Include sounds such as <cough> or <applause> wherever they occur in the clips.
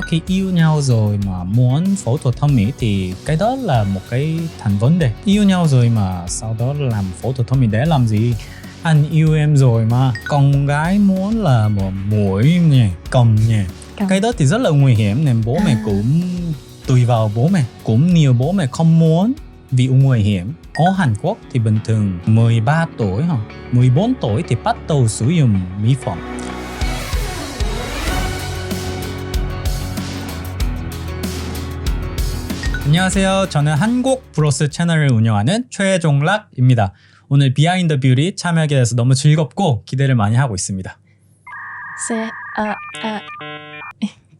sau khi yêu nhau rồi mà muốn phẫu thuật thẩm mỹ thì cái đó là một cái thành vấn đề. Yêu nhau rồi mà sau đó làm phẫu thuật thẩm mỹ để làm gì? Anh yêu em rồi mà. Con gái muốn là một mũi nhỉ cầm nhỉ Cầm. cái đó thì rất là nguy hiểm nên bố mẹ À. cũng tùy vào bố mẹ. Cũng nhiều bố mẹ không muốn vì nguy hiểm. Ở Hàn Quốc thì bình thường 13 tuổi hoặc 14 tuổi thì bắt đầu sử dụng mỹ phẩm 안녕하세요. 저는 한국 브로스 채널을 운영하는 최종락입니다. 오늘 비하인드 뷰리 참여하게 돼서 너무 즐겁고 기대를 많이 하고 있습니다. Se, ờ, ờ,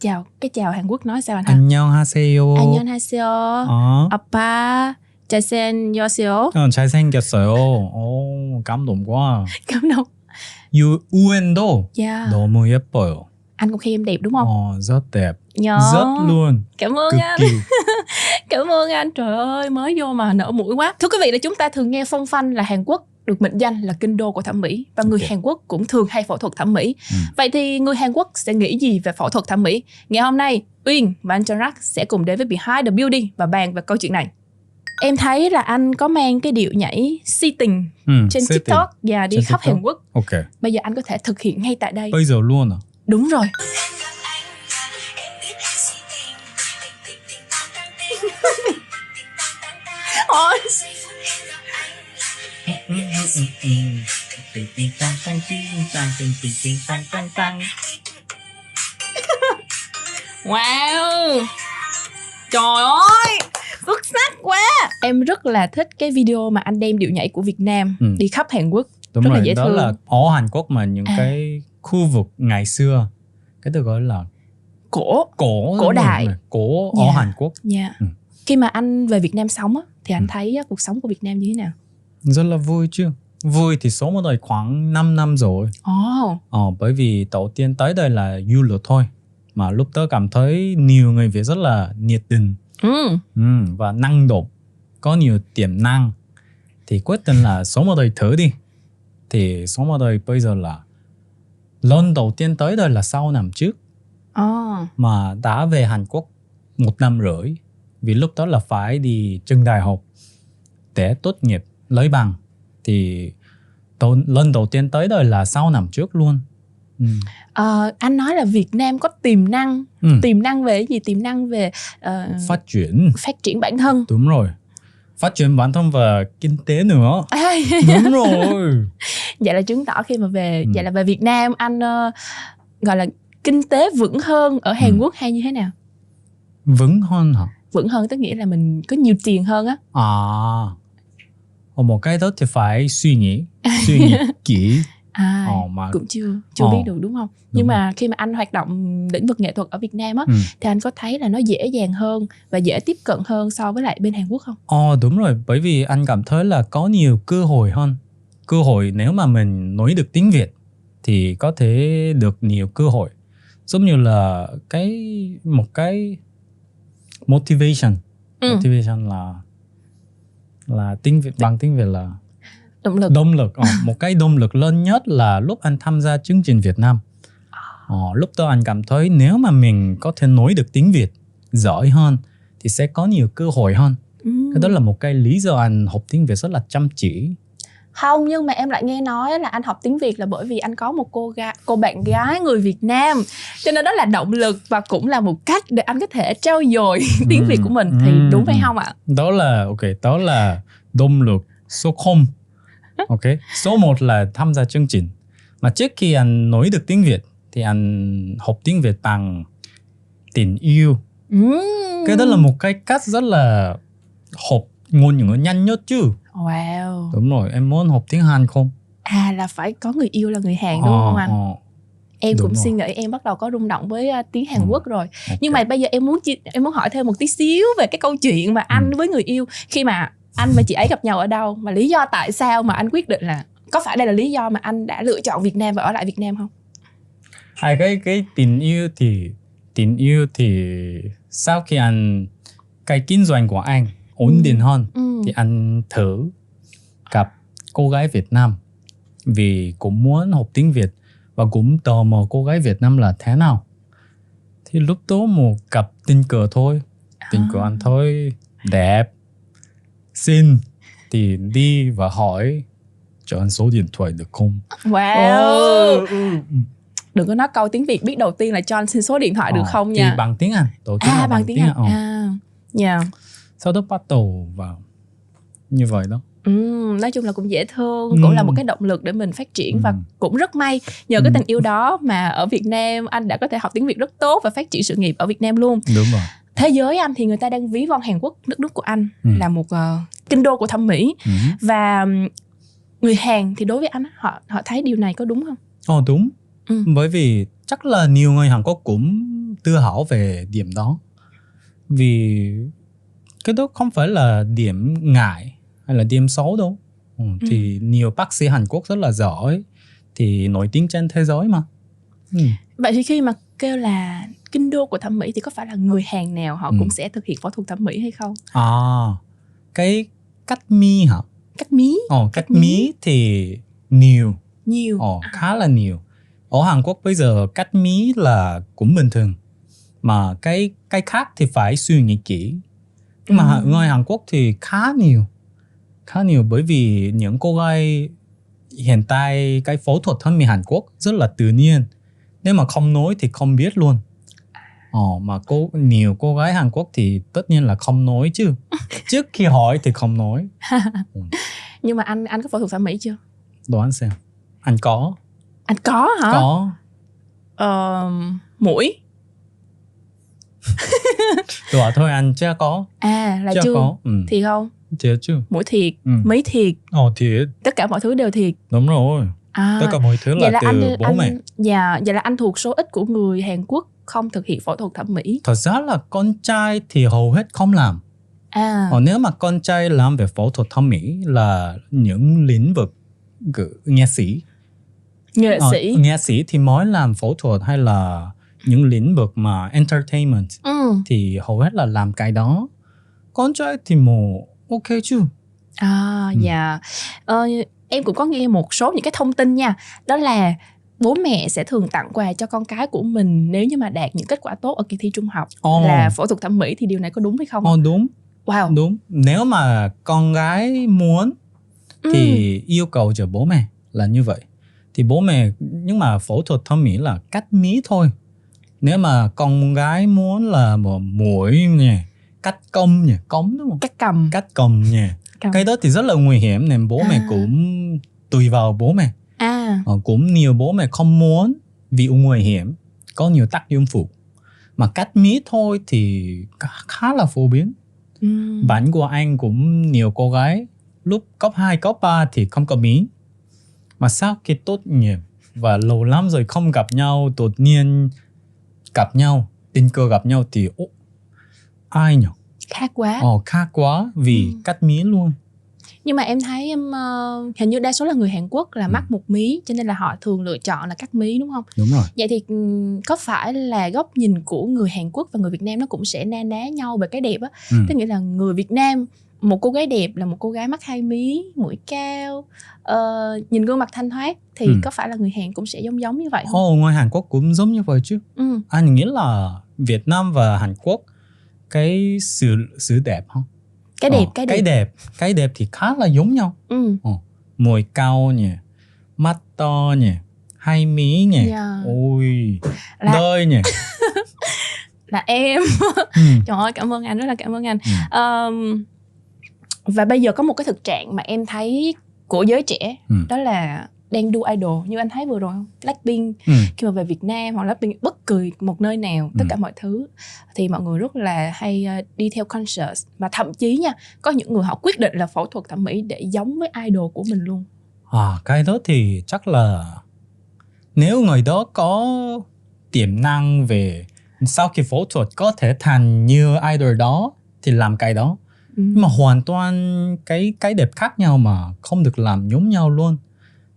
chào cái chào Hàn Quốc nói sao anh ha? 안녕하세요. 안녕하세요. 어, 아빠 잘생겼어요. 어, 잘생겼어요. 오, 감동과 Cảm động. 유, 우엔도 Yeah. 너무 예뻐요. Anh cũng khen em đẹp đúng không? 어, rất đẹp. Nhớ. Rất luôn. Cảm ơn Cực anh. kỳ. Cảm ơn anh. Trời ơi, mới vô mà nở mũi quá. Thưa quý vị là chúng ta thường nghe phong phanh là Hàn Quốc được mệnh danh là kinh đô của thẩm mỹ và người. Hàn Quốc cũng thường hay phẫu thuật thẩm mỹ. Ừ. Vậy thì người Hàn Quốc sẽ nghĩ gì về phẫu thuật thẩm mỹ? Ngày hôm nay, Uyên và anh Chanrak sẽ cùng đến với Behind the Beauty và bàn về câu chuyện này. Em thấy là anh có mang cái điệu nhảy si tình 응, trên setting. TikTok và đi Trên khắp TikTok. Hàn Quốc. Ok. Bây giờ anh có thể thực hiện ngay tại đây. Bây giờ luôn à? Đúng rồi. Ôi, wow. Trời ơi, xuất sắc quá. Em rất là thích cái video mà anh đem điệu nhảy của Việt Nam Ừ. đi khắp Hàn Quốc. Đúng Rất là rồi, dễ đó thương. là ở Hàn Quốc mà những À. cái khu vực ngày xưa cái được gọi là Cổ. cổ Cổ đại. cổ Dạ. ở Hàn Quốc Dạ. Ừ. Khi mà anh về Việt Nam sống á, thì anh Ừ. thấy cuộc sống của Việt Nam như thế nào? rất là vui chứ. Vui thì sống ở đây khoảng 5 năm rồi. Ồ, ờ, bởi vì đầu tiên tới đây là du lịch thôi. Mà lúc đó cảm thấy nhiều người Việt rất là nhiệt tình. Ừ. ừ, và năng động có nhiều tiềm năng. Thì quyết định là sống ở đây thử đi. Thì sống ở đây bây giờ là lần đầu tiên tới đây là sau năm trước. Ồ, mà đã về Hàn Quốc một năm rưỡi vì lúc đó là phải đi trường đại học để tốt nghiệp lấy bằng thì đầu, lần đầu tiên tới đây là sau năm trước luôn ừ. Ờ, anh nói là Việt Nam có tiềm năng, Ừ. tiềm năng về cái gì? Tiềm năng về ờ, phát triển phát triển bản thân. đúng rồi phát triển bản thân và kinh tế nữa À, đúng rồi <laughs> vậy là chứng tỏ khi mà về, Ừ. vậy là về Việt Nam anh ờ, gọi là kinh tế vững hơn ở Hàn Ừ. Quốc hay như thế nào? vững hơn hả Vững hơn tức nghĩa là mình có nhiều tiền hơn á. à một cái đó thì phải suy nghĩ suy nghĩ <laughs> kỹ À, ờ, mà cũng chưa chưa Ờ. biết được đúng không? Nhưng mà khi mà anh hoạt động lĩnh vực nghệ thuật ở Việt Nam á, ừ. thì anh có thấy là nó dễ dàng hơn và dễ tiếp cận hơn so với lại bên Hàn Quốc không? Ờ đúng rồi, bởi vì anh cảm thấy là có nhiều cơ hội hơn. Cơ hội nếu mà mình nói được tiếng Việt thì có thể được nhiều cơ hội. Giống như là cái một cái motivation. Ừ. Motivation là là tiếng Việt bằng tiếng Việt là Động lực. động lực. Ờ, một cái động lực lớn nhất là lúc anh tham gia chương trình Việt Nam. Ờ, lúc đó anh cảm thấy nếu mà mình có thể nói được tiếng Việt giỏi hơn thì sẽ có nhiều cơ hội hơn. Ừ. Cái đó là một cái lý do anh học tiếng Việt rất là chăm chỉ. Không nhưng mà em lại nghe nói là anh học tiếng Việt là bởi vì anh có một cô gái, cô bạn gái người Việt Nam cho nên đó là động lực và cũng là một cách để anh có thể trau dồi <laughs> tiếng Ừ, Việt của mình thì ừ, đúng hay ừ. không ạ? Đó là ok, đó là động lực số 0. Ok. Số 1 là tham gia chương trình. Mà trước khi anh nói được tiếng Việt thì anh học tiếng Việt bằng tình yêu. Cái đó là một cái cách rất là học ngôn ngữ nhanh nhất chứ. Wow. Đúng rồi, em muốn học tiếng Hàn không? À là phải có người yêu là người Hàn đúng không anh? ờ, Em đúng cũng rồi. suy nghĩ em bắt đầu có rung động với uh, tiếng Hàn Ừ. Quốc rồi. ok. Nhưng mà bây giờ em muốn em muốn hỏi thêm một tí xíu về cái câu chuyện mà anh Ừ. với người yêu khi mà anh và chị ấy gặp nhau ở đâu và lý do tại sao mà anh quyết định là có phải đây là lý do mà anh đã lựa chọn Việt Nam và ở lại Việt Nam không? hai cái cái tình yêu thì tình yêu thì sau khi anh cái kinh doanh của anh ổn định hơn Ừ. thì anh thử gặp cô gái Việt Nam vì cũng muốn học tiếng Việt và cũng tò mò cô gái Việt Nam là thế nào. Thì lúc đó một cặp tình cờ thôi. Tình cờ À. anh thôi đẹp. Xinh. Thì đi và hỏi cho anh số điện thoại được không? Wow. Ừ. đừng có nói câu tiếng việt biết đầu tiên là cho anh xin số điện thoại được Ờ, không thì nha. bằng tiếng Anh đầu tiên à là bằng tiếng anh. Ờ. à dạ sau đó bắt đầu vào như vậy đó Ừm, nói chung là cũng dễ thương Ừm. cũng là một cái động lực để mình phát triển và Ừm. cũng rất may nhờ cái Ừm. tình yêu đó mà ở Việt Nam anh đã có thể học tiếng Việt rất tốt và phát triển sự nghiệp ở Việt Nam luôn đúng rồi thế giới anh thì người ta đang ví von Hàn Quốc đất nước của anh Ừm. là một ờ, kinh đô của thẩm mỹ ừ. và người Hàn thì đối với anh họ họ thấy điều này có đúng không Ồ đúng Ừ. bởi vì chắc là nhiều người Hàn Quốc cũng tự hỏi về điểm đó vì cái đó không phải là điểm ngại hay là điểm xấu đâu ừ, thì nhiều bác sĩ Hàn Quốc rất là giỏi thì nổi tiếng trên thế giới mà ừ. vậy thì khi mà kêu là kinh đô của thẩm mỹ thì có phải là người Hàn nào họ Ừ. cũng sẽ thực hiện phẫu thuật thẩm mỹ hay không à cái cắt mi hả cắt mí Ồ, cắt Cắt mí. mí thì nhiều nhiều Ồ, khá là nhiều. Ở Hàn Quốc bây giờ cắt mí là cũng bình thường. Mà cái cái khác thì phải suy nghĩ kỹ. Nhưng mà Ừ. người Hàn Quốc thì khá nhiều. Khá nhiều bởi vì những cô gái hiện tại cái phẫu thuật thẩm mỹ Hàn Quốc rất là tự nhiên. Nếu mà không nói thì không biết luôn. Ồ, mà cô nhiều cô gái Hàn Quốc thì tất nhiên là không nói chứ. <laughs> Trước khi hỏi thì không nói. <laughs> nhưng mà anh anh có phẫu thuật thẩm mỹ chưa Đoán xem. Anh có. anh có hả Có. Ờ, mũi <laughs> Đùa thôi anh chưa có. à là chưa chưa có. Ừ. thiệt không Chưa chứ. mũi thiệt Ừ. mấy thiệt Ồ thiệt. tất cả mọi thứ đều thiệt Đúng rồi. à Tất cả mọi thứ là, là từ anh bố anh mẹ. dạ vậy là anh thuộc số ít của người Hàn Quốc không thực hiện phẫu thuật thẩm mỹ Thật ra là con trai thì hầu hết không làm. à Còn nếu mà con trai làm về phẫu thuật thẩm mỹ là những lĩnh vực nghệ sĩ. nghệ Ờ, sĩ nghệ sĩ thì mới làm phẫu thuật hay là những lĩnh vực mà entertainment ừ thì hầu hết là làm cái đó. Con trai thì một ok chứ. à Ừ. dạ. Ờ, em cũng có nghe một số những cái thông tin nha. Đó là bố mẹ sẽ thường tặng quà cho con cái của mình nếu như mà đạt những kết quả tốt ở kỳ thi trung học. Ồ, là phẫu thuật thẩm mỹ thì điều này có đúng hay không ồ đúng, wow. Đúng. Nếu mà con gái muốn Ừ. thì yêu cầu cho bố mẹ là như vậy. Thì bố mẹ nhưng mà phẫu thuật thẩm mỹ là cắt mí thôi. Nếu mà con gái muốn là một mũi nhỉ cắt công nhỉ cống đúng không? Cắt cầm. Cắt cầm nhỉ Cầm. cái đó thì rất là nguy hiểm nên bố mẹ À. cũng tùy vào bố mẹ. À. Ờ, cũng nhiều bố mẹ không muốn vì nguy hiểm có nhiều tác dụng phụ. Mà cắt mí thôi thì khá- là phổ biến. Ừ. Bạn của anh cũng nhiều cô gái. Lúc cấp 2, cấp 3 thì không có mí. Mà sau khi tốt nghiệp và lâu lắm rồi không gặp nhau, đột nhiên gặp nhau, tình cờ gặp nhau thì ô, ai nhỉ? khác quá Ồ, khác quá vì Ừ. cắt mí luôn. nhưng mà em thấy em ờ, hình như đa số là người Hàn Quốc là Ừ. mắc một mí cho nên là họ thường lựa chọn là cắt mí đúng không Đúng rồi. vậy thì ừm, có phải là góc nhìn của người Hàn Quốc và người Việt Nam nó cũng sẽ na ná nhau về cái đẹp á Ừ. tức nghĩa là người Việt Nam một cô gái đẹp là một cô gái mắt hai mí mũi cao ờ, nhìn gương mặt thanh thoát thì Ừ. có phải là người Hàn cũng sẽ giống giống như vậy không Ồ, ngoài Hàn Quốc cũng giống như vậy chứ. ừ. Anh nghĩ là Việt Nam và Hàn Quốc cái sự sự đẹp không? cái đẹp Ờ, cái đẹp, cái đẹp, cái đẹp thì khá là giống nhau. Ừ. môi cao nhỉ mắt to nhỉ hai mí nhỉ Dạ. ôi Là- đôi nhỉ <laughs> là em ừ. trời ơi cảm ơn anh rất là cảm ơn anh Ừ. Ờm, và bây giờ có một cái thực trạng mà em thấy của giới trẻ Ừ. đó là đang đu idol như anh thấy vừa rồi không Blackpink Ừ. khi mà về Việt Nam hoặc Blackpink bất kỳ một nơi nào tất Ừ. cả mọi thứ thì mọi người rất là hay ờ, đi theo concert và thậm chí nha có những người họ quyết định là phẫu thuật thẩm mỹ để giống với idol của mình luôn à cái đó thì chắc là nếu người đó có tiềm năng về sau khi phẫu thuật có thể thành như idol đó thì làm cái đó Ừ. nhưng mà hoàn toàn cái cái đẹp khác nhau mà không được làm giống nhau luôn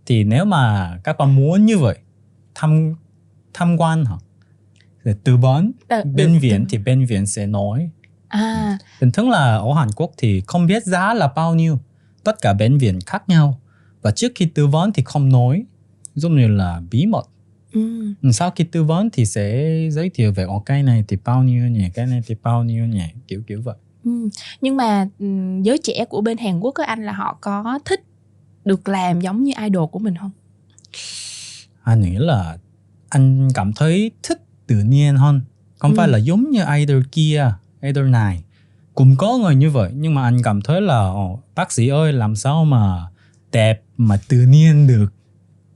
thì nếu mà các bạn muốn như vậy tham tham quan hả? Tư vấn bên được, viện thì bên viện sẽ nói. À. Bình thường là ở Hàn Quốc thì không biết giá là bao nhiêu tất cả bệnh viện khác nhau. Và trước khi tư vấn thì không nói giống như là bí mật. Ừ. sau khi tư vấn thì sẽ giới thiệu về Ồ, cái này thì bao nhiêu nhỉ? Cái này thì bao nhiêu nhỉ? Kiểu kiểu vậy. Ừ. nhưng mà ừ, giới trẻ của bên Hàn Quốc các anh là họ có thích được làm giống như idol của mình không? Anh nghĩ là anh cảm thấy thích tự nhiên hơn. Không Ừ. phải là giống như idol kia idol này. Cũng có người như vậy nhưng mà anh cảm thấy là bác sĩ ơi làm sao mà đẹp mà tự nhiên được?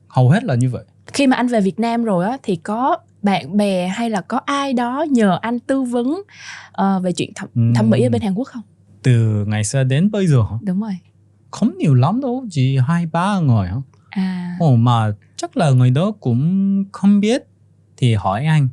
Hầu hết là như vậy. Khi mà anh về Việt Nam rồi á thì có bạn bè hay là có ai đó nhờ anh tư vấn ờ, về chuyện thẩm, thẩm mỹ ở bên Hàn Quốc không? Từ ngày xưa đến bây giờ hả? đúng rồi không nhiều lắm đâu chỉ hai ba người hả à ồ mà chắc là người đó cũng không biết thì hỏi anh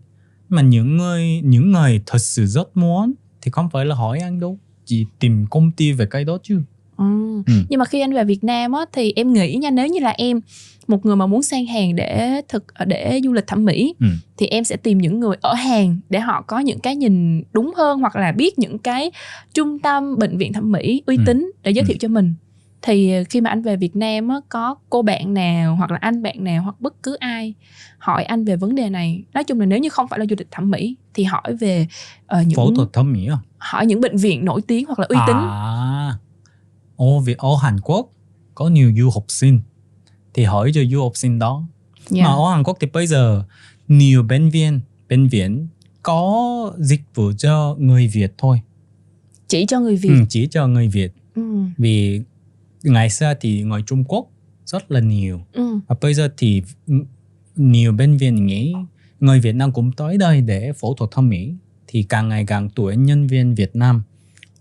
mà những người những người thật sự rất muốn thì không phải là hỏi anh đâu chỉ tìm công ty về cái đó chứ ừ. Ừ. nhưng mà khi anh về Việt Nam á thì em nghĩ nha nếu như là em một người mà muốn sang Hàn để thực để du lịch thẩm mỹ Ừ. thì em sẽ tìm những người ở Hàn để họ có những cái nhìn đúng hơn hoặc là biết những cái trung tâm bệnh viện thẩm mỹ uy Ừ. tín để giới Ừ. thiệu cho mình thì khi mà anh về Việt Nam á, có cô bạn nào hoặc là anh bạn nào hoặc bất cứ ai hỏi anh về vấn đề này nói chung là nếu như không phải là du lịch thẩm mỹ thì hỏi về ờ, những phẫu thuật thẩm mỹ à? hỏi những bệnh viện nổi tiếng hoặc là uy tín. À ở Việt ở Hàn Quốc có nhiều du học sinh thì hỏi cho du học sinh đó. Dạ. mà ở Hàn Quốc thì bây giờ nhiều bệnh viện bệnh viện có dịch vụ cho người Việt thôi. Chỉ cho người Việt. Ừ, chỉ cho người Việt. Ừ. vì ngày xưa thì người Trung Quốc rất là nhiều Ừ. và bây giờ thì nhiều bệnh viện nghĩ người Việt Nam cũng tới đây để phẫu thuật thẩm mỹ thì càng ngày càng tuyển nhân viên Việt Nam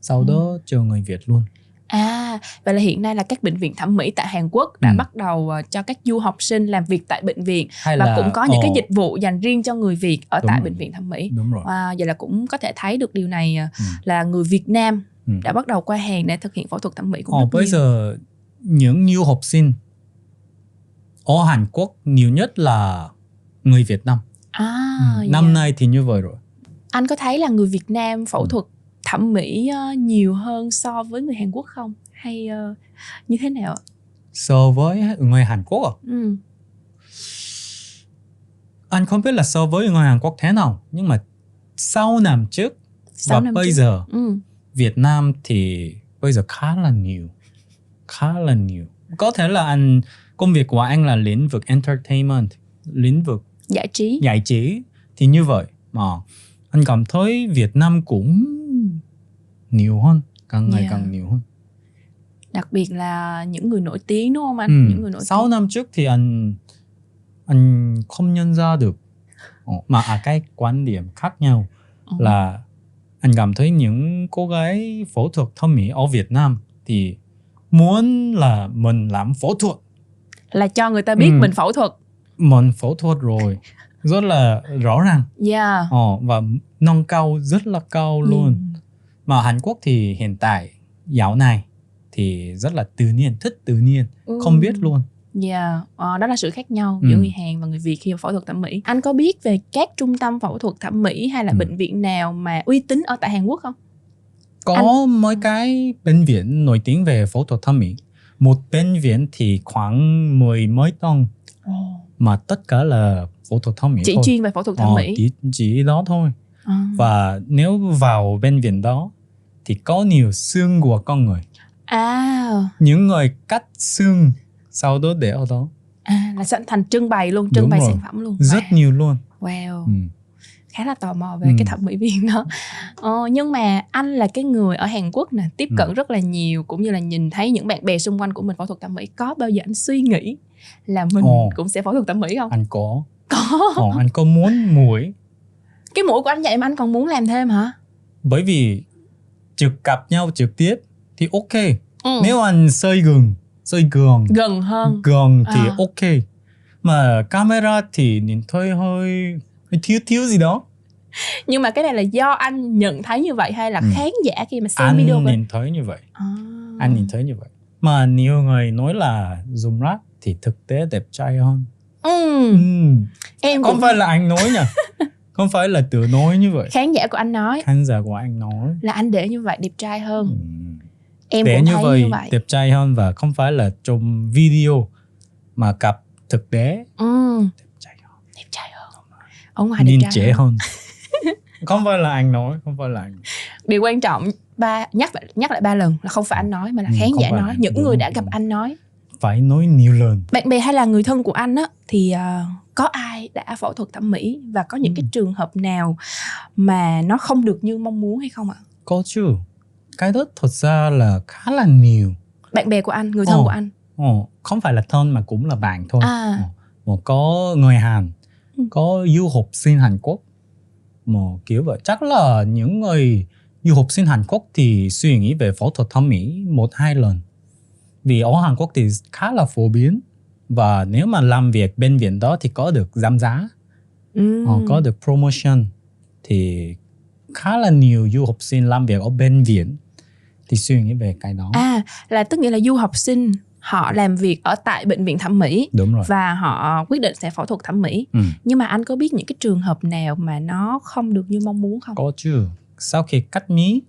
sau Ừ. đó cho người Việt luôn À, vậy là hiện nay là các bệnh viện thẩm mỹ tại Hàn Quốc đã Ừ. bắt đầu ờ, cho các du học sinh làm việc tại bệnh viện hay và là cũng có những cái ồ, dịch vụ dành riêng cho người Việt ở tại rồi. bệnh viện thẩm mỹ. đúng rồi Wow, vậy là cũng có thể thấy được điều này ờ, Ừ. là người Việt Nam Ừ. đã bắt đầu qua Hàn để thực hiện phẫu thuật thẩm mỹ cũng Ồ, bây nhiều. giờ những du học sinh ở Hàn Quốc nhiều nhất là người Việt Nam À, Ừ, năm dạ. nay thì như vậy rồi anh có thấy là người Việt Nam phẫu Ừ. thuật thẩm mỹ ờ, nhiều hơn so với người Hàn Quốc không? Hay ờ, như thế nào? ạ? so với người Hàn Quốc à? Ừ. anh không biết là so với người Hàn Quốc thế nào nhưng mà sau năm trước và năm bây trước. giờ Ừ. Việt Nam thì bây giờ khá là nhiều khá là nhiều có thể là anh công việc của anh là lĩnh vực entertainment lĩnh vực Giải trí. giải trí thì như vậy mà anh cảm thấy Việt Nam cũng nhiều hơn càng ngày Yeah. càng nhiều hơn Đặc biệt là những người nổi tiếng đúng không anh? ừ. Những người nổi sáu tiếng. năm trước thì anh anh không nhận ra được mà à cái quan điểm khác nhau Ừ. là anh cảm thấy những cô gái phẫu thuật thẩm mỹ ở Việt Nam thì muốn là mình làm phẫu thuật là cho người ta biết Ừ. mình phẫu thuật. mình phẫu thuật rồi rất là rõ ràng Yeah. Ồ, và nâng cao rất là cao luôn Ừ. mà Hàn Quốc thì hiện tại dạo này thì rất là tự nhiên thích tự nhiên Ừ. không biết luôn Yeah, ờ, đó là sự khác nhau Ừ. giữa người Hàn và người Việt khi mà phẫu thuật thẩm mỹ. Anh có biết về các trung tâm phẫu thuật thẩm mỹ hay là Ừ. bệnh viện nào mà uy tín ở tại Hàn Quốc không? có mấy cái bệnh viện nổi tiếng về phẫu thuật thẩm mỹ một bệnh viện thì khoảng mười mấy tầng mà tất cả là phẫu thuật thẩm mỹ Chỉ thôi chuyên về phẫu thuật thẩm Ờ, mỹ. chỉ, chỉ đó thôi À. và nếu vào bệnh viện đó thì có nhiều xương của con người À, những người cắt xương sau đó để ở đó à là sẵn thành trưng bày luôn, trưng Đúng bày rồi. sản phẩm luôn. rất Wow. nhiều luôn Wow. ừ. khá là tò mò về Ừ. cái thẩm mỹ viên đó ờ, nhưng mà anh là cái người ở Hàn Quốc nè tiếp Ừ. cận rất là nhiều cũng như là nhìn thấy những bạn bè xung quanh của mình phẫu thuật thẩm mỹ có bao giờ anh suy nghĩ là mình Ồ. cũng sẽ phẫu thuật thẩm mỹ không anh có có Ồ, anh có muốn mũi cái mũi của anh vậy mà anh còn muốn làm thêm hả bởi vì trực gặp nhau trực tiếp thì ok ừ. nếu anh xây gần xây gần gần hơn. Gần thì À. ok. Mà camera thì nhìn thấy hơi, hơi thiếu thiếu gì đó. Nhưng mà cái này là do anh nhận thấy như vậy hay là Ừ. khán giả khi mà xem anh video anh? nhìn thấy như vậy. À. anh nhìn thấy như vậy. Mà nhiều người nói là zoom rác thì thực tế đẹp trai hơn. Ừ. ừ. em không cũng phải là anh nói nha. <laughs> Không phải là tự nói như vậy. Khán giả của anh nói. Khán giả của anh nói. Là anh để như vậy đẹp trai hơn. Ừ. em để cũng như thấy vậy, như vậy đẹp trai hơn và không phải là trong video mà gặp thực tế. Ừ. đẹp trai hơn. Đẹp trai ở ngoài nhìn trẻ hơn. hơn. <laughs> Không phải là anh nói không phải là anh điều quan trọng ba nhắc lại nhắc lại ba lần là không phải anh nói mà là Ừ, khán giả nói những Đúng, người đã đúng. gặp anh nói. Phải nói nhiều lần. Bạn bè hay là người thân của anh á thì ờ, có ai đã phẫu thuật thẩm mỹ và có những Ừ. cái trường hợp nào mà nó không được như mong muốn hay không ạ? Có chứ cái đó thật ra là khá là nhiều. Bạn bè của anh người thân Ồ. của anh. Ồ, không phải là thân mà cũng là bạn thôi. À. Ồ, có người Hàn Ừ. có du học sinh Hàn Quốc. Một kiểu vậy chắc là những người du học sinh Hàn Quốc thì suy nghĩ về phẫu thuật thẩm mỹ một hai lần. Vì ở Hàn Quốc thì khá là phổ biến. Và nếu mà làm việc bên viện đó thì có được giảm giá. Ừm. Ờ, có được promotion. Thì khá là nhiều du học sinh làm việc ở bên viện thì suy nghĩ về cái đó. À là tức nghĩa là du học sinh họ làm việc ở tại bệnh viện thẩm mỹ đúng rồi. và họ quyết định sẽ phẫu thuật thẩm mỹ. Ừ. nhưng mà anh có biết những cái trường hợp nào mà nó không được như mong muốn không? Có chứ. Sau khi cắt mí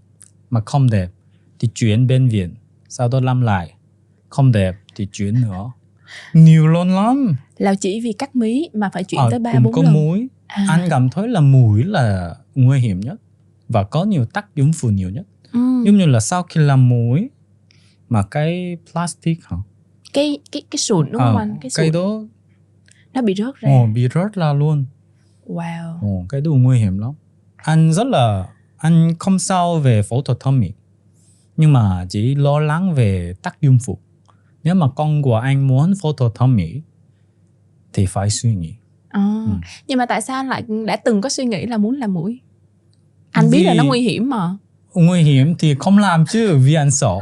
mà không đẹp thì chuyển bên viện sau đó làm lại. Không đẹp thì chuyển nữa. Nhiều lần lắm. Là chỉ vì cắt mí mà phải chuyển Ờ, tới ba bốn có lần. mũi à. anh cảm thấy là mũi là nguy hiểm nhất và có nhiều tác dụng phụ nhiều nhất ừ. giống như là sau khi làm mũi mà cái plastic hả? Cái cái cái sụn đúng không Ờ, anh? Cái cái sụn. đó nó bị rớt ra. Ồ, bị rớt ra luôn. Wow. Ồ, cái đó nguy hiểm lắm. Anh rất là anh không sao về phẫu thuật thẩm mỹ nhưng mà chỉ lo lắng về tác dụng phụ. Nếu mà con của anh muốn phẫu thuật thẩm mỹ thì phải suy nghĩ. À. Ừ. nhưng mà tại sao anh lại đã từng có suy nghĩ là muốn làm mũi anh biết là Vì- nó nguy hiểm mà nguy hiểm thì không làm chứ vì anh sợ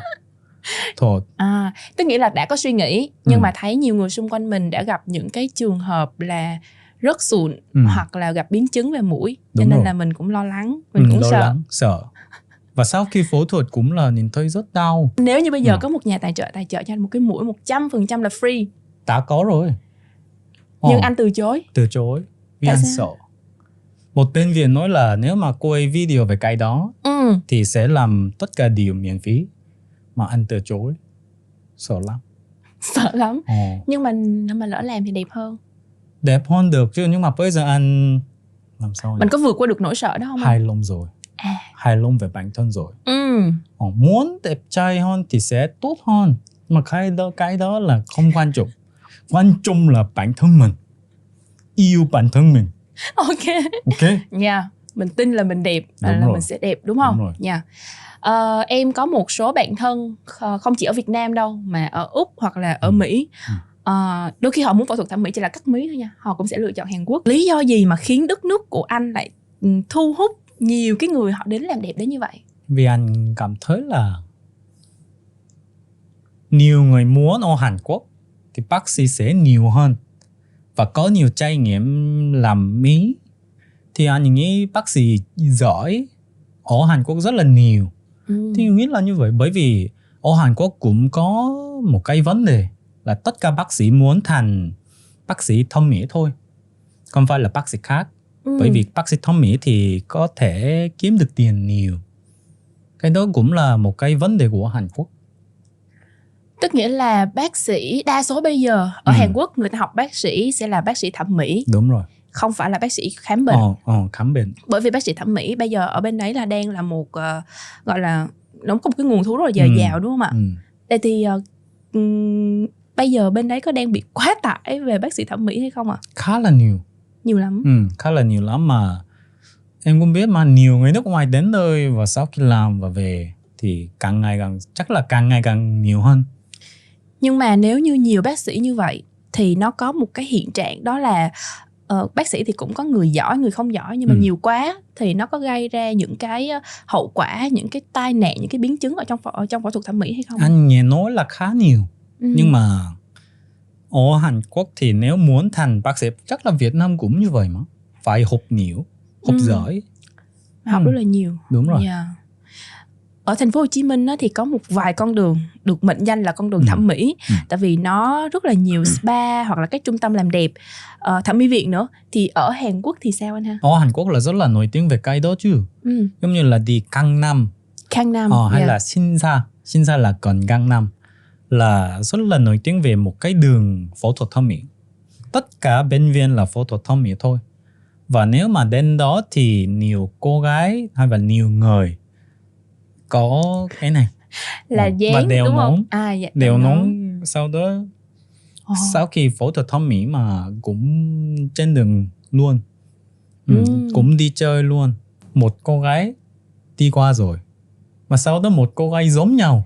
thôi à tức nghĩa là đã có suy nghĩ nhưng Ừ. mà thấy nhiều người xung quanh mình đã gặp những cái trường hợp là rớt sụn ừ. hoặc là gặp biến chứng về mũi cho Đúng nên rồi. là mình cũng lo lắng mình ừ, cũng lo sợ lắng sợ và sau khi phẫu thuật cũng là nhìn thấy rất đau nếu như bây giờ Ừ. có một nhà tài trợ tài trợ cho anh một cái mũi 100% là free đã có rồi nhưng Ờ, anh từ chối từ chối vì Tại anh sao? sợ một bên viện nói là nếu mà quay video về cái đó ừ. thì sẽ làm tất cả điều miễn phí. Mà anh từ chối. Sợ lắm. <laughs> Sợ lắm. Ờ. nhưng mà nếu mà lỡ làm thì đẹp hơn. Đẹp hơn được chứ nhưng mà bây giờ anh làm sao nhỉ? mình có vượt qua được nỗi sợ đó không hài lòng rồi. À. Hài lòng về bản thân rồi. Ừ. Ờ, muốn đẹp trai hơn thì sẽ tốt hơn. Mà cái đó cái đó là không quan trọng. Quan trọng là bản thân mình. Yêu bản thân mình <laughs> ok ok nha mình tin là mình đẹp và Đúng là rồi. mình sẽ đẹp đúng không rồi. nha Ờ, em có một số bạn thân kh- không chỉ ở Việt Nam đâu mà ở úc hoặc là ở Ừ. Mỹ Ừ. Ờ, đôi khi họ muốn phẫu thuật thẩm mỹ chỉ là cắt mí thôi nha họ cũng sẽ lựa chọn Hàn Quốc lý do gì mà khiến đất nước của anh lại ừ, thu hút nhiều cái người họ đến làm đẹp đến như vậy vì anh cảm thấy là nhiều người muốn ở Hàn Quốc thì bác sĩ sẽ nhiều hơn và có nhiều trải nghiệm làm mí. Thì anh nghĩ bác sĩ giỏi ở Hàn Quốc rất là nhiều. Ừ. thì nghĩ là như vậy bởi vì ở Hàn Quốc cũng có một cái vấn đề là tất cả bác sĩ muốn thành bác sĩ thẩm mỹ thôi không phải là bác sĩ khác. Ừ. bởi vì bác sĩ thẩm mỹ thì có thể kiếm được tiền nhiều. Cái đó cũng là một cái vấn đề của Hàn Quốc tức nghĩa là bác sĩ đa số bây giờ ở Ừ. Hàn Quốc người ta học bác sĩ sẽ là bác sĩ thẩm mỹ. Đúng rồi. Không phải là bác sĩ khám bệnh. Ờ, ờ, khám bệnh. Bởi vì bác sĩ thẩm mỹ bây giờ ở bên đấy là đang là một ờ, gọi là nó có một cái nguồn thu rất là dồi Ừ. dào đúng không ạ? Ừ. Vậy thì ừm, bây giờ bên đấy có đang bị quá tải về bác sĩ thẩm mỹ hay không ạ? Khá là nhiều. Nhiều lắm. Ừ, khá là nhiều lắm mà em cũng biết mà nhiều người nước ngoài đến đây và sau khi làm và về thì càng ngày càng chắc là càng ngày càng nhiều hơn nhưng mà nếu như nhiều bác sĩ như vậy thì nó có một cái hiện trạng đó là ờ, bác sĩ thì cũng có người giỏi người không giỏi nhưng mà Ừ. nhiều quá thì nó có gây ra những cái ờ, hậu quả những cái tai nạn những cái biến chứng ở trong phẫu- ở trong phẫu thuật thẩm mỹ hay không anh nghe nói là khá nhiều Ừ. nhưng mà ở Hàn Quốc thì nếu muốn thành bác sĩ chắc là Việt Nam cũng như vậy mà phải học nhiều học Ừ. giỏi học Ừ. rất là nhiều đúng rồi Yeah. Ở thành phố Hồ Chí Minh á, thì có một vài con đường được mệnh danh là con đường Ừ. thẩm mỹ Ừ. tại vì nó rất là nhiều spa hoặc là các trung tâm làm đẹp ờ, thẩm mỹ viện nữa thì ở Hàn Quốc thì sao anh ha? ở Hàn Quốc là rất là nổi tiếng về cái đó chứ Ừ. giống như là đi Gangnam Kang Nam ờ, hay yeah. là Shinsa Shinsa là gần Gangnam là rất là nổi tiếng về một cái đường phẫu thuật thẩm mỹ tất cả bệnh viện là phẫu thuật thẩm mỹ thôi và nếu mà đến đó thì nhiều cô gái hay là nhiều người có cái này. Là Ừ. dán Và đeo đúng không? nón. à dạ, đều nón. sau đó Ồ. sau khi phẫu thuật thẩm mỹ mà cũng trên đường luôn. Ừ, Ừ. cũng đi chơi luôn. Một cô gái đi qua rồi. Mà sau đó một cô gái giống nhau.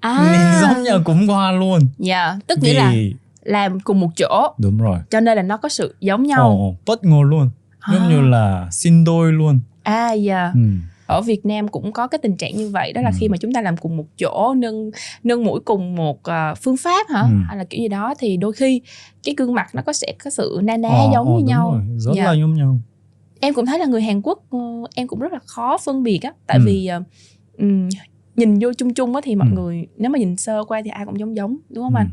À. Nhìn giống nhau cũng qua luôn. Dạ tức nghĩa là vì làm cùng một chỗ. Đúng rồi. Cho nên là nó có sự giống nhau. Ồ, bất ngờ luôn. Giống À. như là xin đôi luôn. À dạ. Ừ. ở Việt Nam cũng có cái tình trạng như vậy đó là Ừ. khi mà chúng ta làm cùng một chỗ nâng nâng mũi cùng một à, phương pháp hả Ừ. hay là kiểu gì đó thì đôi khi cái gương mặt nó có sẽ có sự na ná Ờ, giống ờ, như nhau rồi, rất Dạ. là giống nhau em cũng thấy là người Hàn Quốc ờ, em cũng rất là khó phân biệt á tại Ừ. vì ờ, ừm, nhìn vô chung chung á thì mọi Ừ. người nếu mà nhìn sơ qua thì ai cũng giống giống đúng không ừ. anh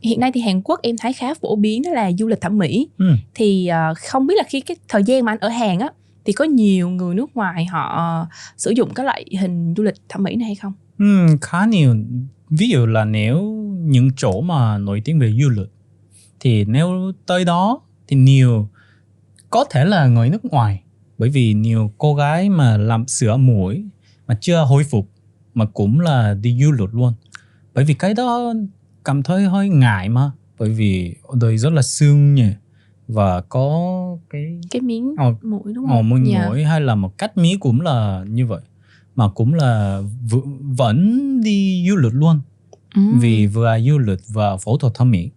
hiện nay thì Hàn Quốc em thấy khá phổ biến đó là du lịch thẩm mỹ Ừ. thì ờ, không biết là khi cái thời gian mà anh ở Hàn á thì có nhiều người nước ngoài họ ờ, sử dụng cái loại hình du lịch thẩm mỹ này hay không? Ừ, khá nhiều. Ví dụ là nếu những chỗ mà nổi tiếng về du lịch thì nếu tới đó thì nhiều có thể là người nước ngoài. Bởi vì nhiều cô gái mà làm sửa mũi mà chưa hồi phục mà cũng là đi du lịch luôn. Bởi vì cái đó cảm thấy hơi ngại mà. Bởi vì ở đây rất là sương nhỉ và có cái cái miếng Ờ, mũi đúng không? môi Dạ. mũi hay là một cách mí cũng là như vậy mà cũng là v- vẫn đi du lịch luôn. Ừm. vì vừa du lịch và phẫu thuật thẩm mỹ.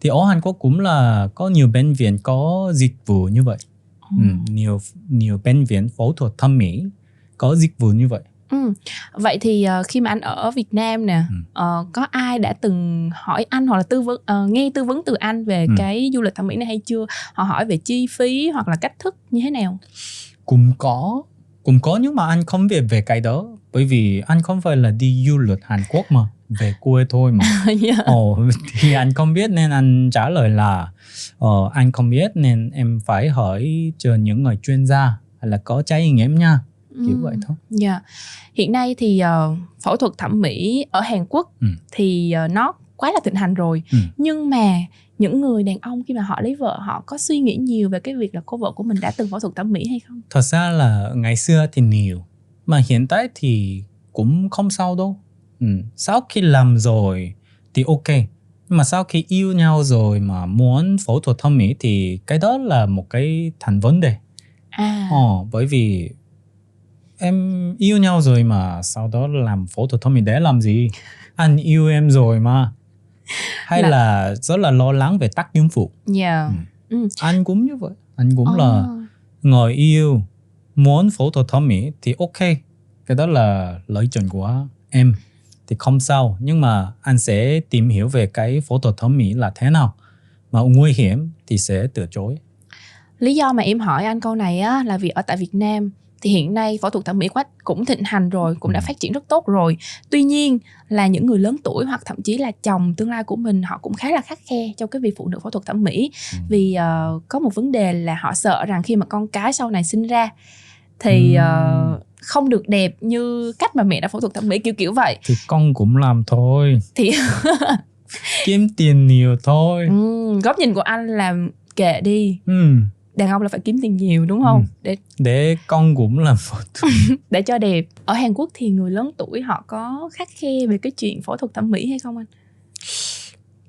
Thì ở Hàn Quốc cũng là có nhiều bệnh viện có dịch vụ như vậy. Ừ, nhiều nhiều bệnh viện phẫu thuật thẩm mỹ có dịch vụ như vậy Ừ. Vậy thì ờ, khi mà anh ở Việt Nam nè, Ừ. ờ, có ai đã từng hỏi anh hoặc là tư vấn ờ, nghe tư vấn từ anh về Ừ. cái du lịch thẩm mỹ này hay chưa? Họ hỏi về chi phí hoặc là cách thức như thế nào? cũng có cũng có nhưng mà anh không biết về cái đó bởi vì anh không phải là đi du lịch Hàn Quốc mà về quê thôi mà <laughs> Dạ. Ồ, thì anh không biết nên anh trả lời là ờ, anh không biết nên em phải hỏi chờ những người chuyên gia hay là có trải nghiệm nha kiểu vậy thôi Dạ. Hiện nay thì ờ, phẫu thuật thẩm mỹ ở Hàn Quốc Ừ. thì ờ, nó quá là thịnh hành rồi. Ừ. Nhưng mà những người đàn ông khi mà họ lấy vợ họ có suy nghĩ nhiều về cái việc là cô vợ của mình đã từng phẫu thuật thẩm mỹ hay không? thật ra là ngày xưa thì nhiều mà hiện tại thì cũng không sao đâu ừ. sau khi làm rồi thì ok nhưng mà sau khi yêu nhau rồi mà muốn phẫu thuật thẩm mỹ thì cái đó là một cái thành vấn đề À. Ờ, bởi vì em yêu nhau rồi mà sau đó làm phẫu thuật thẩm mỹ để làm gì? Anh yêu em rồi mà. Hay Là- là, rất là lo lắng về tác dụng phụ. Dạ. Ừ. Anh cũng như vậy. Anh cũng Ờ. là người yêu muốn phẫu thuật thẩm mỹ thì ok. Cái đó là lựa chọn của em thì không sao. Nhưng mà anh sẽ tìm hiểu về cái phẫu thuật thẩm mỹ là thế nào. Mà nguy hiểm thì sẽ từ chối. Lý do mà em hỏi anh câu này á là vì ở tại Việt Nam thì hiện nay phẫu thuật thẩm mỹ quách cũng thịnh hành rồi, cũng đã Ừ. phát triển rất tốt rồi. Tuy nhiên là những người lớn tuổi hoặc thậm chí là chồng tương lai của mình họ cũng khá là khắt khe trong cái việc phụ nữ phẫu thuật thẩm mỹ Ừ. vì ờ, có một vấn đề là họ sợ rằng khi mà con cái sau này sinh ra thì Ừ. ờ, không được đẹp như cách mà mẹ đã phẫu thuật thẩm mỹ kiểu kiểu vậy Thì con cũng làm thôi. thì <laughs> kiếm tiền nhiều thôi ừm, góc nhìn của anh là kệ đi ừ. Đàn ông là phải kiếm tiền nhiều đúng không? Ừ. để để con cũng làm phẫu thuật. <laughs> Để cho đẹp. Ở Hàn Quốc thì người lớn tuổi họ có khắc khe về cái chuyện phẫu thuật thẩm mỹ hay không anh?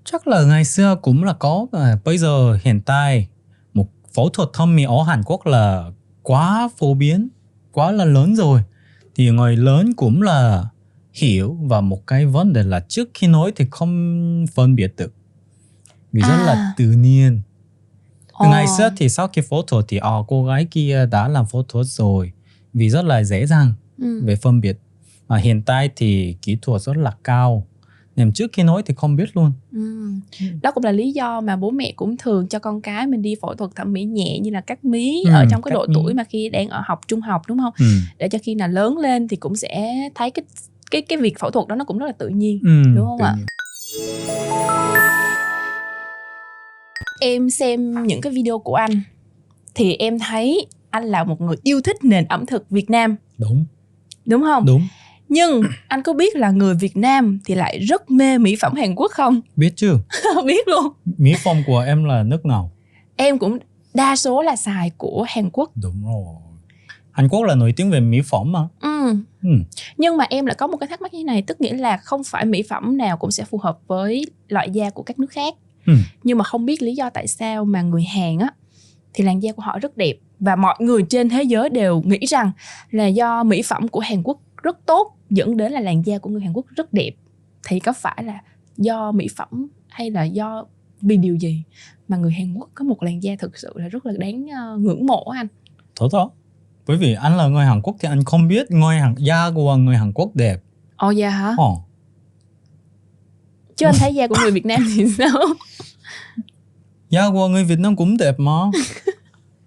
Chắc là ngày xưa cũng là có mà. Bây giờ hiện tại một phẫu thuật thẩm mỹ ở Hàn Quốc là quá phổ biến quá là lớn rồi. Thì người lớn cũng là hiểu và một cái vấn đề là trước khi nói thì không phân biệt được. Vì rất À. là tự nhiên Ồ. ngày xưa thì sau khi phẫu thuật thì ờ, cô gái kia đã làm phẫu thuật rồi vì rất là dễ dàng ừ. về phân biệt mà hiện tại thì kỹ thuật rất là cao nên trước khi nói thì không biết luôn Ừ. đó cũng là lý do mà bố mẹ cũng thường cho con cái mình đi phẫu thuật thẩm mỹ nhẹ như là cắt mí Ừ, ở trong cái cắt độ mí. tuổi mà khi đang ở học trung học đúng không ừ. để cho khi nào lớn lên thì cũng sẽ thấy cái cái cái việc phẫu thuật đó nó cũng rất là tự nhiên Ừ, Đúng không tự ạ? nhiên. Em xem những cái video của anh thì em thấy anh là một người yêu thích nền ẩm thực Việt Nam. Đúng. Đúng không? Đúng. Nhưng anh có biết là người Việt Nam thì lại rất mê mỹ phẩm Hàn Quốc không? <laughs> Biết chứ. Biết luôn. Mỹ phẩm của em là nước nào? Em cũng đa số là xài của Hàn Quốc. đúng rồi. Hàn Quốc là nổi tiếng về mỹ phẩm mà. Ừ. ừ. Nhưng mà em lại có một cái thắc mắc như này, tức nghĩa là không phải mỹ phẩm nào cũng sẽ phù hợp với loại da của các nước khác. Ừ. Nhưng mà không biết lý do tại sao mà người Hàn á thì làn da của họ rất đẹp và mọi người trên thế giới đều nghĩ rằng là do mỹ phẩm của Hàn Quốc rất tốt dẫn đến là làn da của người Hàn Quốc rất đẹp. Thì có phải là do mỹ phẩm hay là do vì điều gì mà người Hàn Quốc có một làn da thực sự là rất là đáng ờ, ngưỡng mộ anh? Thật đó bởi vì anh là người Hàn Quốc thì anh không biết người Hàn da của người Hàn Quốc đẹp Ồ dạ hả? Ờ. Chứ anh thấy da của người Việt Nam thì sao? da của người Việt Nam cũng đẹp mà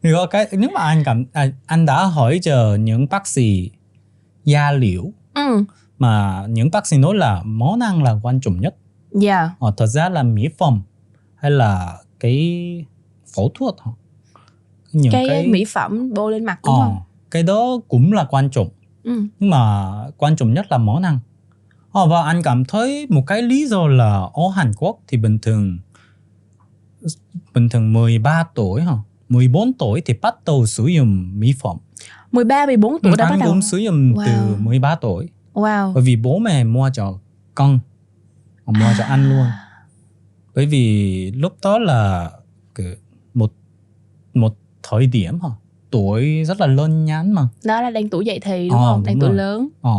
thì có cái nếu mà anh cảm à, anh đã hỏi chờ những bác sĩ da liễu Ừ, mà những bác sĩ nói là món ăn là quan trọng nhất dạ. ờ, thật ra là mỹ phẩm hay là cái phẫu thuật những cái, mỹ phẩm bôi lên mặt đúng ờ, không? cái đó cũng là quan trọng Ừ. nhưng mà quan trọng nhất là món ăn ờ, và anh cảm thấy một cái lý do là ở Hàn Quốc thì bình thường bình thường 13 tuổi hả 14 tuổi thì bắt đầu sử dụng mỹ phẩm 13 14 tuổi đã anh bắt đầu. cũng sử dụng từ Wow. 13 tuổi Wow. bởi vì bố mẹ mua cho con mua cho anh luôn bởi vì lúc đó là một một thời điểm hả tuổi rất là lớn nhắn mà Đó là đang tuổi dậy thì đúng Ờ, không? Đang đúng tuổi rồi. lớn. ờ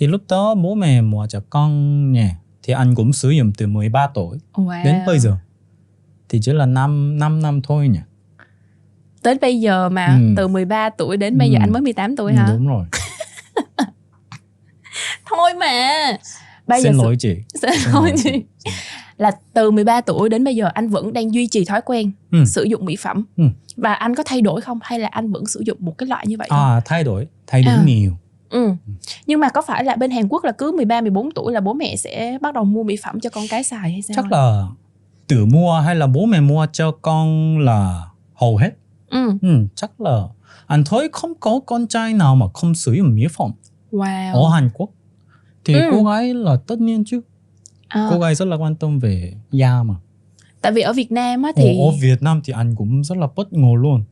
thì lúc đó bố mẹ mua cho con nhỉ thì anh cũng sử dụng từ 13 tuổi Wow. đến bây giờ thì chỉ là 5 5 năm thôi nhỉ Đến bây giờ mà Ừ. từ 13 tuổi đến bây giờ Ừ. anh mới 18 tuổi Ừ, hả? đúng rồi <laughs> Thôi mà. Bây xin giờ lỗi chị Xin Xin lỗi lỗi chị. chị. Là từ 13 tuổi đến bây giờ anh vẫn đang duy trì thói quen Ừ. sử dụng mỹ phẩm. Ừ. Và anh có thay đổi không hay là anh vẫn sử dụng một cái loại như vậy không? à thay đổi thay đổi À. nhiều Ừ. Nhưng mà có phải là bên Hàn Quốc là cứ 13 14 tuổi là bố mẹ sẽ bắt đầu mua mỹ phẩm cho con cái xài hay sao? chắc là tự mua hay là bố mẹ mua cho con là hầu hết Ừ. ừ, chắc là anh thấy không có con trai nào mà không sử dụng mỹ phẩm Wow. ở Hàn Quốc thì Ừ. cô gái là tất nhiên chứ À, cô gái rất là quan tâm về da mà tại vì ở Việt Nam á thì... thì ở Việt Nam thì anh cũng rất là bất ngờ luôn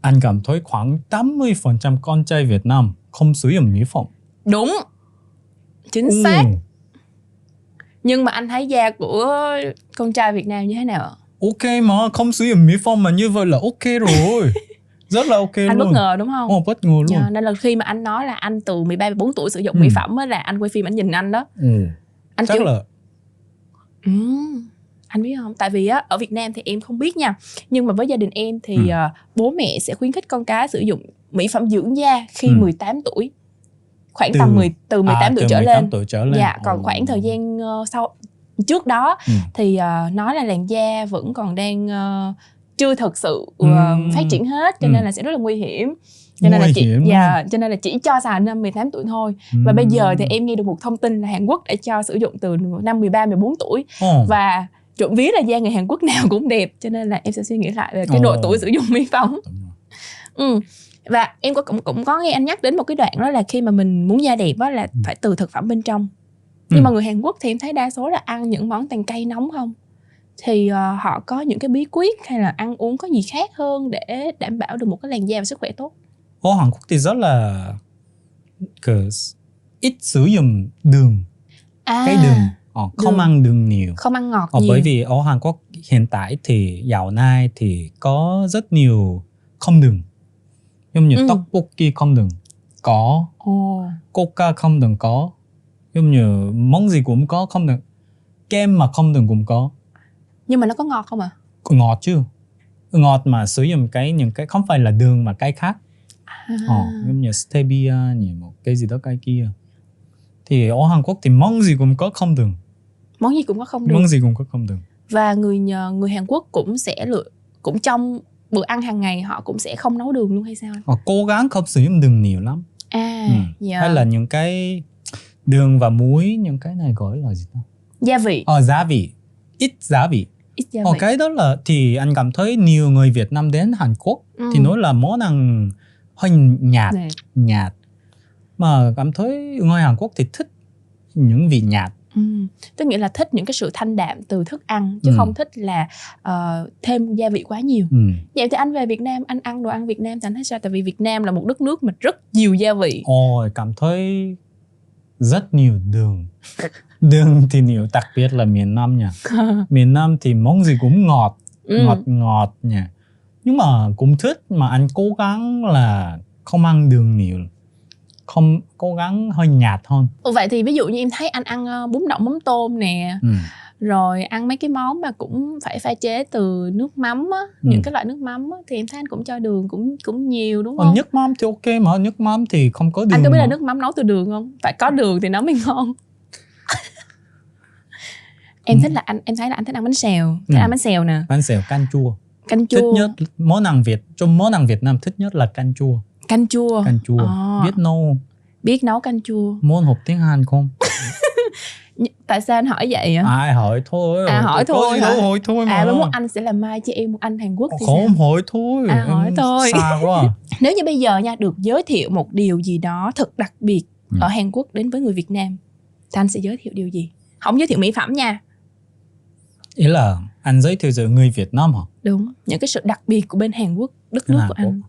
anh cảm thấy khoảng 80% con trai Việt Nam không sử dụng mỹ phẩm đúng chính Ừ. xác nhưng mà anh thấy da của con trai Việt Nam như thế nào ạ? ok mà không sử dụng mỹ phẩm mà như vậy là ok rồi <laughs> rất là ok anh luôn bất ngờ đúng không Ồ, bất ngờ luôn Dạ, nên là khi mà anh nói là anh từ 13 14 tuổi sử dụng Ừ. mỹ phẩm á là anh quay phim anh nhìn anh đó ừ. anh chắc kiểu là Ừm, anh biết không tại vì á ở Việt Nam thì em không biết nha nhưng mà với gia đình em thì Ừ. ờ, bố mẹ sẽ khuyến khích con cái sử dụng mỹ phẩm dưỡng da khi Ừ. 18 tuổi khoảng Từ- tầm 10 từ 18 à, tuổi từ trở 18 lên tuổi trở lên dạ còn Ồ. khoảng thời gian ờ, sau trước đó ừ. thì ờ, nói là làn da vẫn còn đang ờ, chưa thực sự ờ, Ừm. phát triển hết cho Ừ. nên là sẽ rất là nguy hiểm cho nên là hiểm dạ cho nên là chỉ cho xài năm 18 tuổi thôi và Ừm. bây giờ thì em nghe được một thông tin là Hàn Quốc đã cho sử dụng từ năm 13 14 tuổi Ồ. và trộm vía là da người Hàn Quốc <laughs> nào cũng đẹp cho nên là em sẽ suy nghĩ lại về cái độ Ồ. tuổi sử dụng mỹ phẩm ừ. Và em cũng cũng có nghe anh nhắc đến một cái đoạn đó là khi mà mình muốn da đẹp đó là Ừ. phải từ thực phẩm bên trong. Nhưng Ừ. mà người Hàn Quốc thì em thấy đa số là ăn những món tàn cây nóng không? Thì ờ, họ có những cái bí quyết hay là ăn uống có gì khác hơn để đảm bảo được một cái làn da và sức khỏe tốt? Ở Hàn Quốc thì rất là ít sử dụng đường. À, cái đường ờ, không đường. ăn đường nhiều. Không ăn ngọt ờ, nhiều. bởi vì ở Hàn Quốc hiện tại thì dạo này thì có rất nhiều không đường giống như Ừ. tteokbokki không đường có Ồ. coca không đường có giống như món gì cũng có không đường kem mà không đường cũng có. Nhưng mà nó có ngọt không ạ? Ngọt chứ. Ngọt mà sử dụng cái những cái không phải là đường mà cái khác. À. Ờ, giống như stevia như một cái gì đó cái kia. Thì ở Hàn Quốc thì món gì cũng có không đường. Món gì cũng có không được món gì cũng có không đường. Và người người Hàn Quốc cũng sẽ lựa cũng trong bữa ăn hàng ngày họ cũng sẽ không nấu đường luôn hay sao họ cố gắng không sử dụng đường nhiều lắm. À Ừ. dạ. hay là những cái đường và muối những cái này gọi là gì ta? Gia vị. Ờ gia vị. Ít gia vị. Ít gia ờ vị. cái đó là thì anh cảm thấy nhiều người Việt Nam đến Hàn Quốc Ừ. thì nói là món ăn hơi nhạt Nè. nhạt. Mà cảm thấy người Hàn Quốc thì thích những vị nhạt Ừ. Tức nghĩa là thích những cái sự thanh đạm từ thức ăn chứ Ừ. không thích là ờ, thêm gia vị quá nhiều. ừ. Vậy thì anh về Việt Nam anh ăn đồ ăn Việt Nam thì anh thấy sao? Tại vì Việt Nam là một đất nước mà rất nhiều gia vị. Ôi, cảm thấy rất nhiều đường. đường thì nhiều, đặc biệt là miền Nam nha. <laughs> Miền Nam thì món gì cũng ngọt, ừ. ngọt ngọt nha. Nhưng mà cũng thích mà anh cố gắng là không ăn đường nhiều. Không cố gắng hơi nhạt hơn. Ừ, Vậy thì ví dụ như em thấy anh ăn ờ, bún đậu mắm tôm nè, Ừ. rồi ăn mấy cái món mà cũng phải pha chế từ nước mắm á, Ừ. những cái loại nước mắm á, thì em thấy anh cũng cho đường cũng cũng nhiều đúng Còn không? nước mắm thì ok mà nước mắm thì không có đường. anh có biết là mà. nước mắm nấu từ đường không? Phải có đường thì nó mới ngon. <laughs> em Ừ. thích là anh em thấy là anh thích ăn bánh xèo, thích Ừ. ăn bánh xèo nè, Bánh xèo canh chua. canh Thích chua, nhất món ăn Việt trong món ăn Việt Nam thích nhất là canh chua. Canh chua. Canh chua. Ờ. Biết nấu biết nấu canh chua. Muốn học tiếng Hàn không? Tại sao anh hỏi vậy ạ? Ai hỏi thôi. À, hỏi thôi hả? hỏi thôi mà. À, với một anh sẽ là mai chứ em một anh Hàn Quốc thì không sao? hỏi thôi. À, hỏi Em thôi. Xa quá. <laughs> Nếu như bây giờ nha được giới thiệu một điều gì đó thật đặc biệt Ừ. ở Hàn Quốc đến với người Việt Nam thì anh sẽ giới thiệu điều gì? Không giới thiệu mỹ phẩm nha. Ý là anh giới thiệu về người Việt Nam hả? Đúng, những cái sự đặc biệt của bên Hàn Quốc, đất nước Hàn của anh.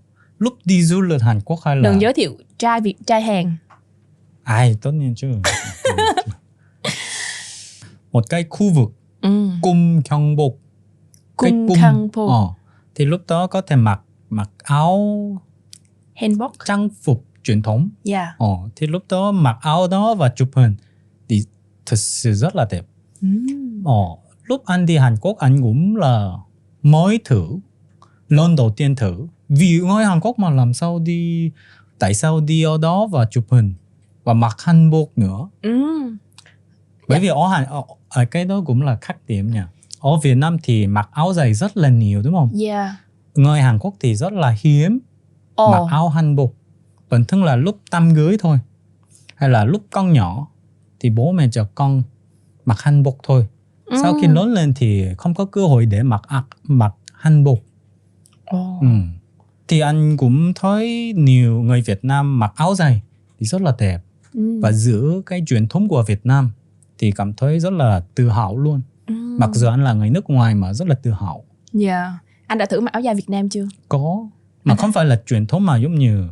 Lúc đi du lịch Hàn Quốc hay là Đừng giới thiệu trai Việt, trai Hàn. Ai tất nhiên chứ. một cái khu vực Ừ. cung Kyung. Cái Cung khăn phô, Ờ. Thì lúc đó có thể mặc mặc áo hanbok. trang phục truyền thống. Yeah. Ờ. Thì lúc đó mặc áo đó và chụp hình thì thật sự rất là đẹp. Mm. Ờ. Lúc anh đi Hàn Quốc anh cũng là mới thử lần đầu tiên thử vì người Hàn Quốc mà làm sao đi tại sao đi ở đó và chụp hình và mặc hanbok nữa Mm. bởi vì ở Hàn ở, cái đó cũng là khác điểm nha ở Việt Nam thì mặc áo dày rất là nhiều đúng không Yeah. người Hàn Quốc thì rất là hiếm Ồ. mặc áo hanbok bình thường là lúc tam cưới thôi hay là lúc con nhỏ thì bố mẹ cho con mặc hanbok thôi sau khi Mm. lớn lên thì không có cơ hội để mặc mặc hanbok Ồ. ừ. Thì anh cũng thấy nhiều người Việt Nam mặc áo dày thì rất là đẹp Mm. và giữ cái truyền thống của Việt Nam thì cảm thấy rất là tự hào luôn Mm. mặc dù anh là người nước ngoài mà rất là tự hào Yeah. Anh đã thử mặc áo dài Việt Nam chưa? có mà không phải là truyền thống mà giống như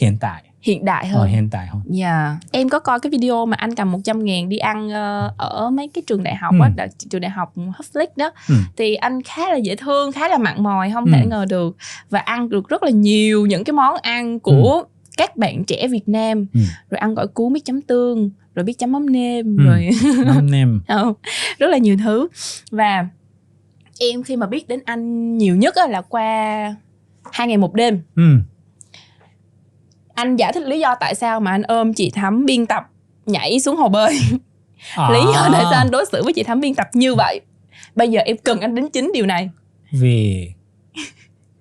hiện tại Hiện đại hơn. hiện tại hơn Dạ. Em có coi cái video mà anh cầm 100 ngàn đi ăn ờ, ở mấy cái trường đại học Ừ. á, trường đại học Huflick đó. Ừ. Thì anh khá là dễ thương, khá là mặn mòi, không Ừ. thể ngờ được. Và ăn được rất là nhiều những cái món ăn của các bạn trẻ Việt Nam. Ừ. Rồi ăn gỏi cuốn biết chấm tương, rồi biết chấm mắm nêm, Ừ. rồi nem Ờ, <laughs> rất là nhiều thứ. Và em khi mà biết đến anh nhiều nhất á, là qua hai ngày một đêm ừ. Anh giải thích lý do tại sao mà anh ôm chị Thắm biên tập nhảy xuống hồ bơi. À, lý do tại sao anh đối xử với chị Thắm biên tập như vậy. Bây giờ em cần anh đến chính điều này. Vì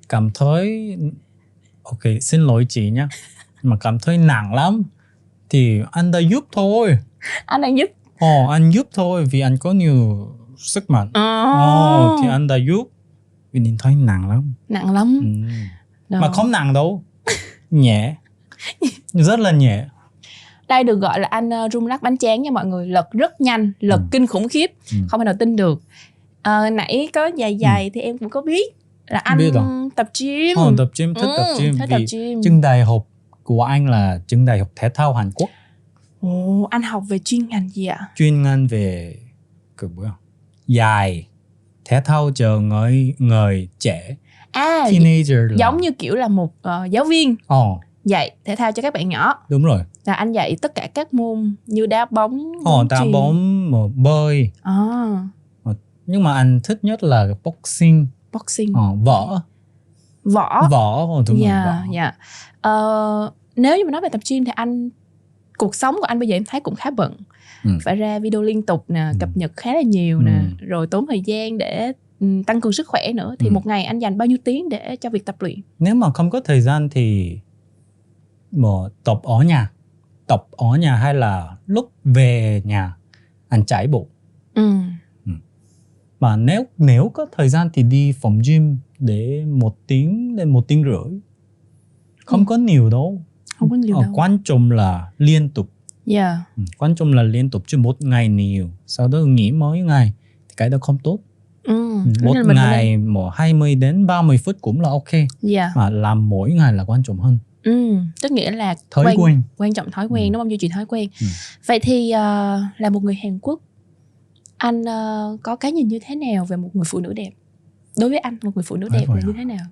cảm thấy ok xin lỗi chị nhé mà cảm thấy nặng lắm. Thì anh đã giúp thôi. Anh đang giúp. Ồ anh giúp thôi vì anh có nhiều sức mạnh. Ồ. Thì anh đã giúp. Vì nhìn thấy nặng lắm. Nặng lắm. Ừ. Đâu. mà không nặng đâu. Nhẹ <laughs> rất là nhẹ. Đây được gọi là anh ờ, rung lắc bánh tráng nha mọi người. Lật rất nhanh lật Ừ. kinh khủng khiếp. Ừ. không thể nào tin được. Ờ, nãy có dài dài thì em cũng có biết là anh Biết rồi. tập gym. Ồ, tập gym thích tập Ừ, gym. thích tập vì gym. trường đại học của anh là trường đại học thể thao Hàn Quốc. Ồ, anh học về chuyên ngành gì ạ? Chuyên ngành về cái 뭐야 dài thể thao cho người người trẻ à teenager là giống như kiểu là một ờ, giáo viên. Ồ dạy thể thao cho các bạn nhỏ. Đúng rồi. Là anh dạy tất cả các môn như đá bóng ồ đá chuyền. bóng mà bơi. À, nhưng mà anh thích nhất là boxing. Boxing. Ồ, võ. Võ. Võ đúng dạ rồi võ. Ờ, nếu như mà nói về tập gym thì anh cuộc sống của anh bây giờ em thấy cũng khá bận. Ừ. phải ra video liên tục nè Ừ. cập nhật khá là nhiều nè Ừ. rồi tốn thời gian để ừ, tăng cường sức khỏe nữa. Thì Ừ. một ngày anh dành bao nhiêu tiếng để cho việc tập luyện? Nếu mà không có thời gian thì mà tập ở nhà. Tập ở nhà hay là lúc về nhà anh chạy bộ. Ừ. mà nếu nếu có thời gian thì đi phòng gym để một tiếng đến một tiếng rưỡi. Không Ừ. có nhiều đâu. Không có nhiều Ờ, đâu. quan trọng là liên tục. Yeah Ừ, quan trọng là liên tục chứ một ngày nhiều sau đó nghỉ mỗi ngày thì cái đó không tốt. Ừ. Ừ, một ngày một 20 đến 30 phút cũng là ok. Yeah mà làm mỗi ngày là quan trọng hơn ừ. tức nghĩa là thói quan, quen. quan trọng thói quen Ừ. đúng không? Duy trì thói quen. Ừ. vậy thì ờ, là một người Hàn Quốc anh ờ, có cái nhìn như thế nào về một người phụ nữ đẹp? Đối với anh một người phụ nữ đẹp là như thế nào?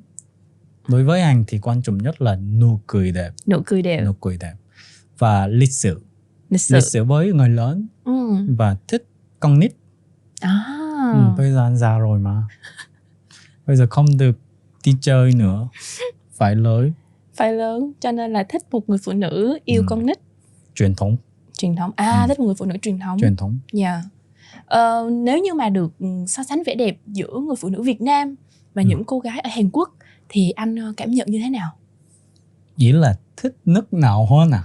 Đối với anh thì quan trọng nhất là nụ cười đẹp. Nụ cười đẹp. Nụ cười đẹp. Và lịch sự. Lịch sự. lịch sự với người lớn. Ừ. và thích con nít. À. ừ, bây giờ anh già rồi mà. Bây giờ không được đi chơi nữa. Phải lớn phải lớn cho nên là thích một người phụ nữ yêu Ừ. con nít truyền thống truyền thống à Ừ. thích một người phụ nữ truyền thống truyền thống Dạ. Ờ, nếu như mà được ừ, so sánh vẻ đẹp giữa người phụ nữ Việt Nam và Ừ. những cô gái ở Hàn Quốc thì anh ờ, cảm nhận như thế nào? ý là thích nước nào hơn à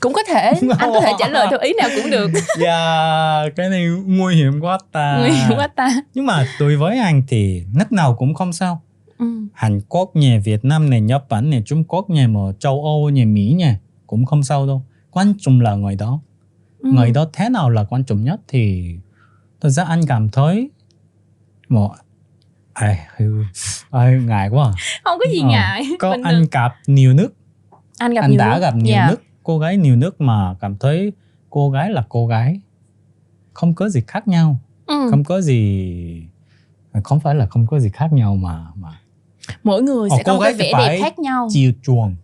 Cũng có thể, <laughs> anh có thể trả lời theo ý nào cũng được. <laughs> dạ cái này nguy hiểm quá ta Nguy hiểm quá ta. nhưng mà đối với anh thì nước nào cũng không sao Ừ. Hàn Quốc nhỉ, Việt Nam này, Nhật Bản này, Trung Quốc nhỉ, mà châu Âu nhỉ, Mỹ nhỉ cũng không sao đâu. Quan trọng là người đó. Ừ. Người đó thế nào là quan trọng nhất thì thật ra anh cảm thấy một ai ai ngại quá. à. Không có gì Ờ, ngại. Có Bình anh thường. gặp nhiều nước, anh gặp anh nhiều đã nước. gặp nhiều Dạ. nước, cô gái nhiều nước mà cảm thấy cô gái là cô gái. Không có gì khác nhau, Ừ. không có gì không phải là không có gì khác nhau mà mà Mỗi người Ờ, sẽ có cô một cái vẻ đẹp khác nhau. chiều chuộng.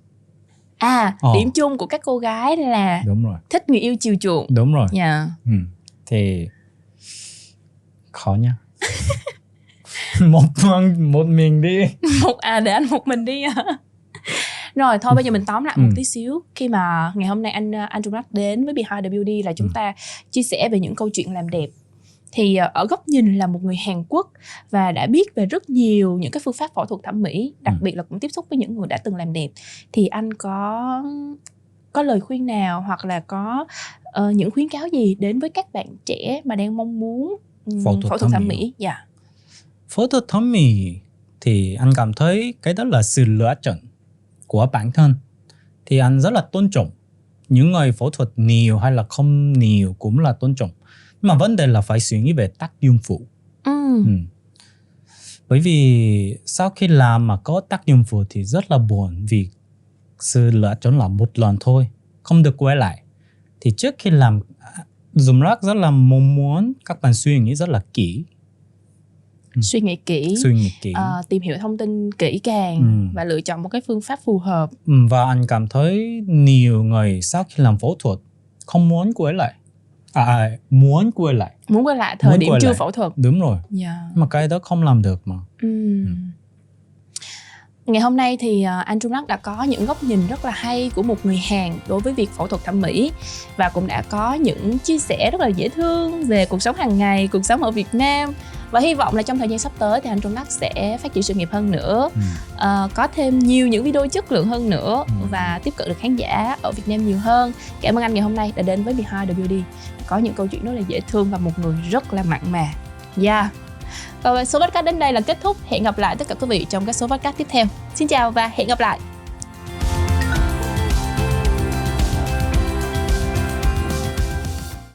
À, Ờ. điểm chung của các cô gái là Đúng rồi. thích người yêu chiều chuộng. đúng rồi Dạ. ừ. thì khó nha <laughs> một mình một mình đi <laughs> một à để anh một mình đi à. rồi thôi bây giờ mình tóm lại một Ừ. tí xíu khi mà ngày hôm nay anh uh, anh Trung Đắc đến với Behind the Beauty là chúng Ừ. ta chia sẻ về những câu chuyện làm đẹp thì ờ, ở góc nhìn là một người Hàn Quốc và đã biết về rất nhiều những cái phương pháp phẫu thuật thẩm mỹ đặc Ừ. biệt là cũng tiếp xúc với những người đã từng làm đẹp. Thì anh có có lời khuyên nào hoặc là có ờ, những khuyến cáo gì đến với các bạn trẻ mà đang mong muốn ừm, Phẫu thuật thẩm thẩm mỹ. dạ. Phẫu thuật thẩm mỹ thì anh cảm thấy cái đó là sự lựa chọn của bản thân. Thì anh rất là tôn trọng những người phẫu thuật nhiều hay là không nhiều cũng là tôn trọng nhưng mà vấn đề là phải suy nghĩ về tác dụng phụ ừ. Ừ. Bởi vì sau khi làm mà có tác dụng phụ thì rất là buồn vì sự lựa chọn là một lần thôi, không được quay lại. Thì trước khi làm dùng rác rất là mong muốn các bạn suy nghĩ rất là kỹ, suy nghĩ kỹ suy nghĩ kỹ. ờ, tìm hiểu thông tin kỹ càng Ừ. và lựa chọn một cái phương pháp phù hợp Ừ, Và anh cảm thấy nhiều người sau khi làm phẫu thuật không muốn quay lại. À, à muốn quay lại. muốn quay lại thời Muốn điểm chưa lại. phẫu thuật Đúng rồi. dạ Nhưng mà cái đó không làm được mà. Ừm. Ngày hôm nay thì ờ, anh Trung Đắc đã có những góc nhìn rất là hay của một người Hàn đối với việc phẫu thuật thẩm mỹ và cũng đã có những chia sẻ rất là dễ thương về cuộc sống hàng ngày, cuộc sống ở Việt Nam và hy vọng là trong thời gian sắp tới thì anh Trung Đắc sẽ phát triển sự nghiệp hơn nữa, Ừ. ờ, có thêm nhiều những video chất lượng hơn nữa Ừ. và tiếp cận được khán giả ở Việt Nam nhiều hơn. Cảm ơn anh ngày hôm nay đã đến với Behind the Beauty. Có những câu chuyện rất là dễ thương và một người rất là mặn mà. Yeah. Và số podcast đến đây là kết thúc. Hẹn gặp lại tất cả quý vị trong các số podcast tiếp theo. Xin chào và hẹn gặp lại.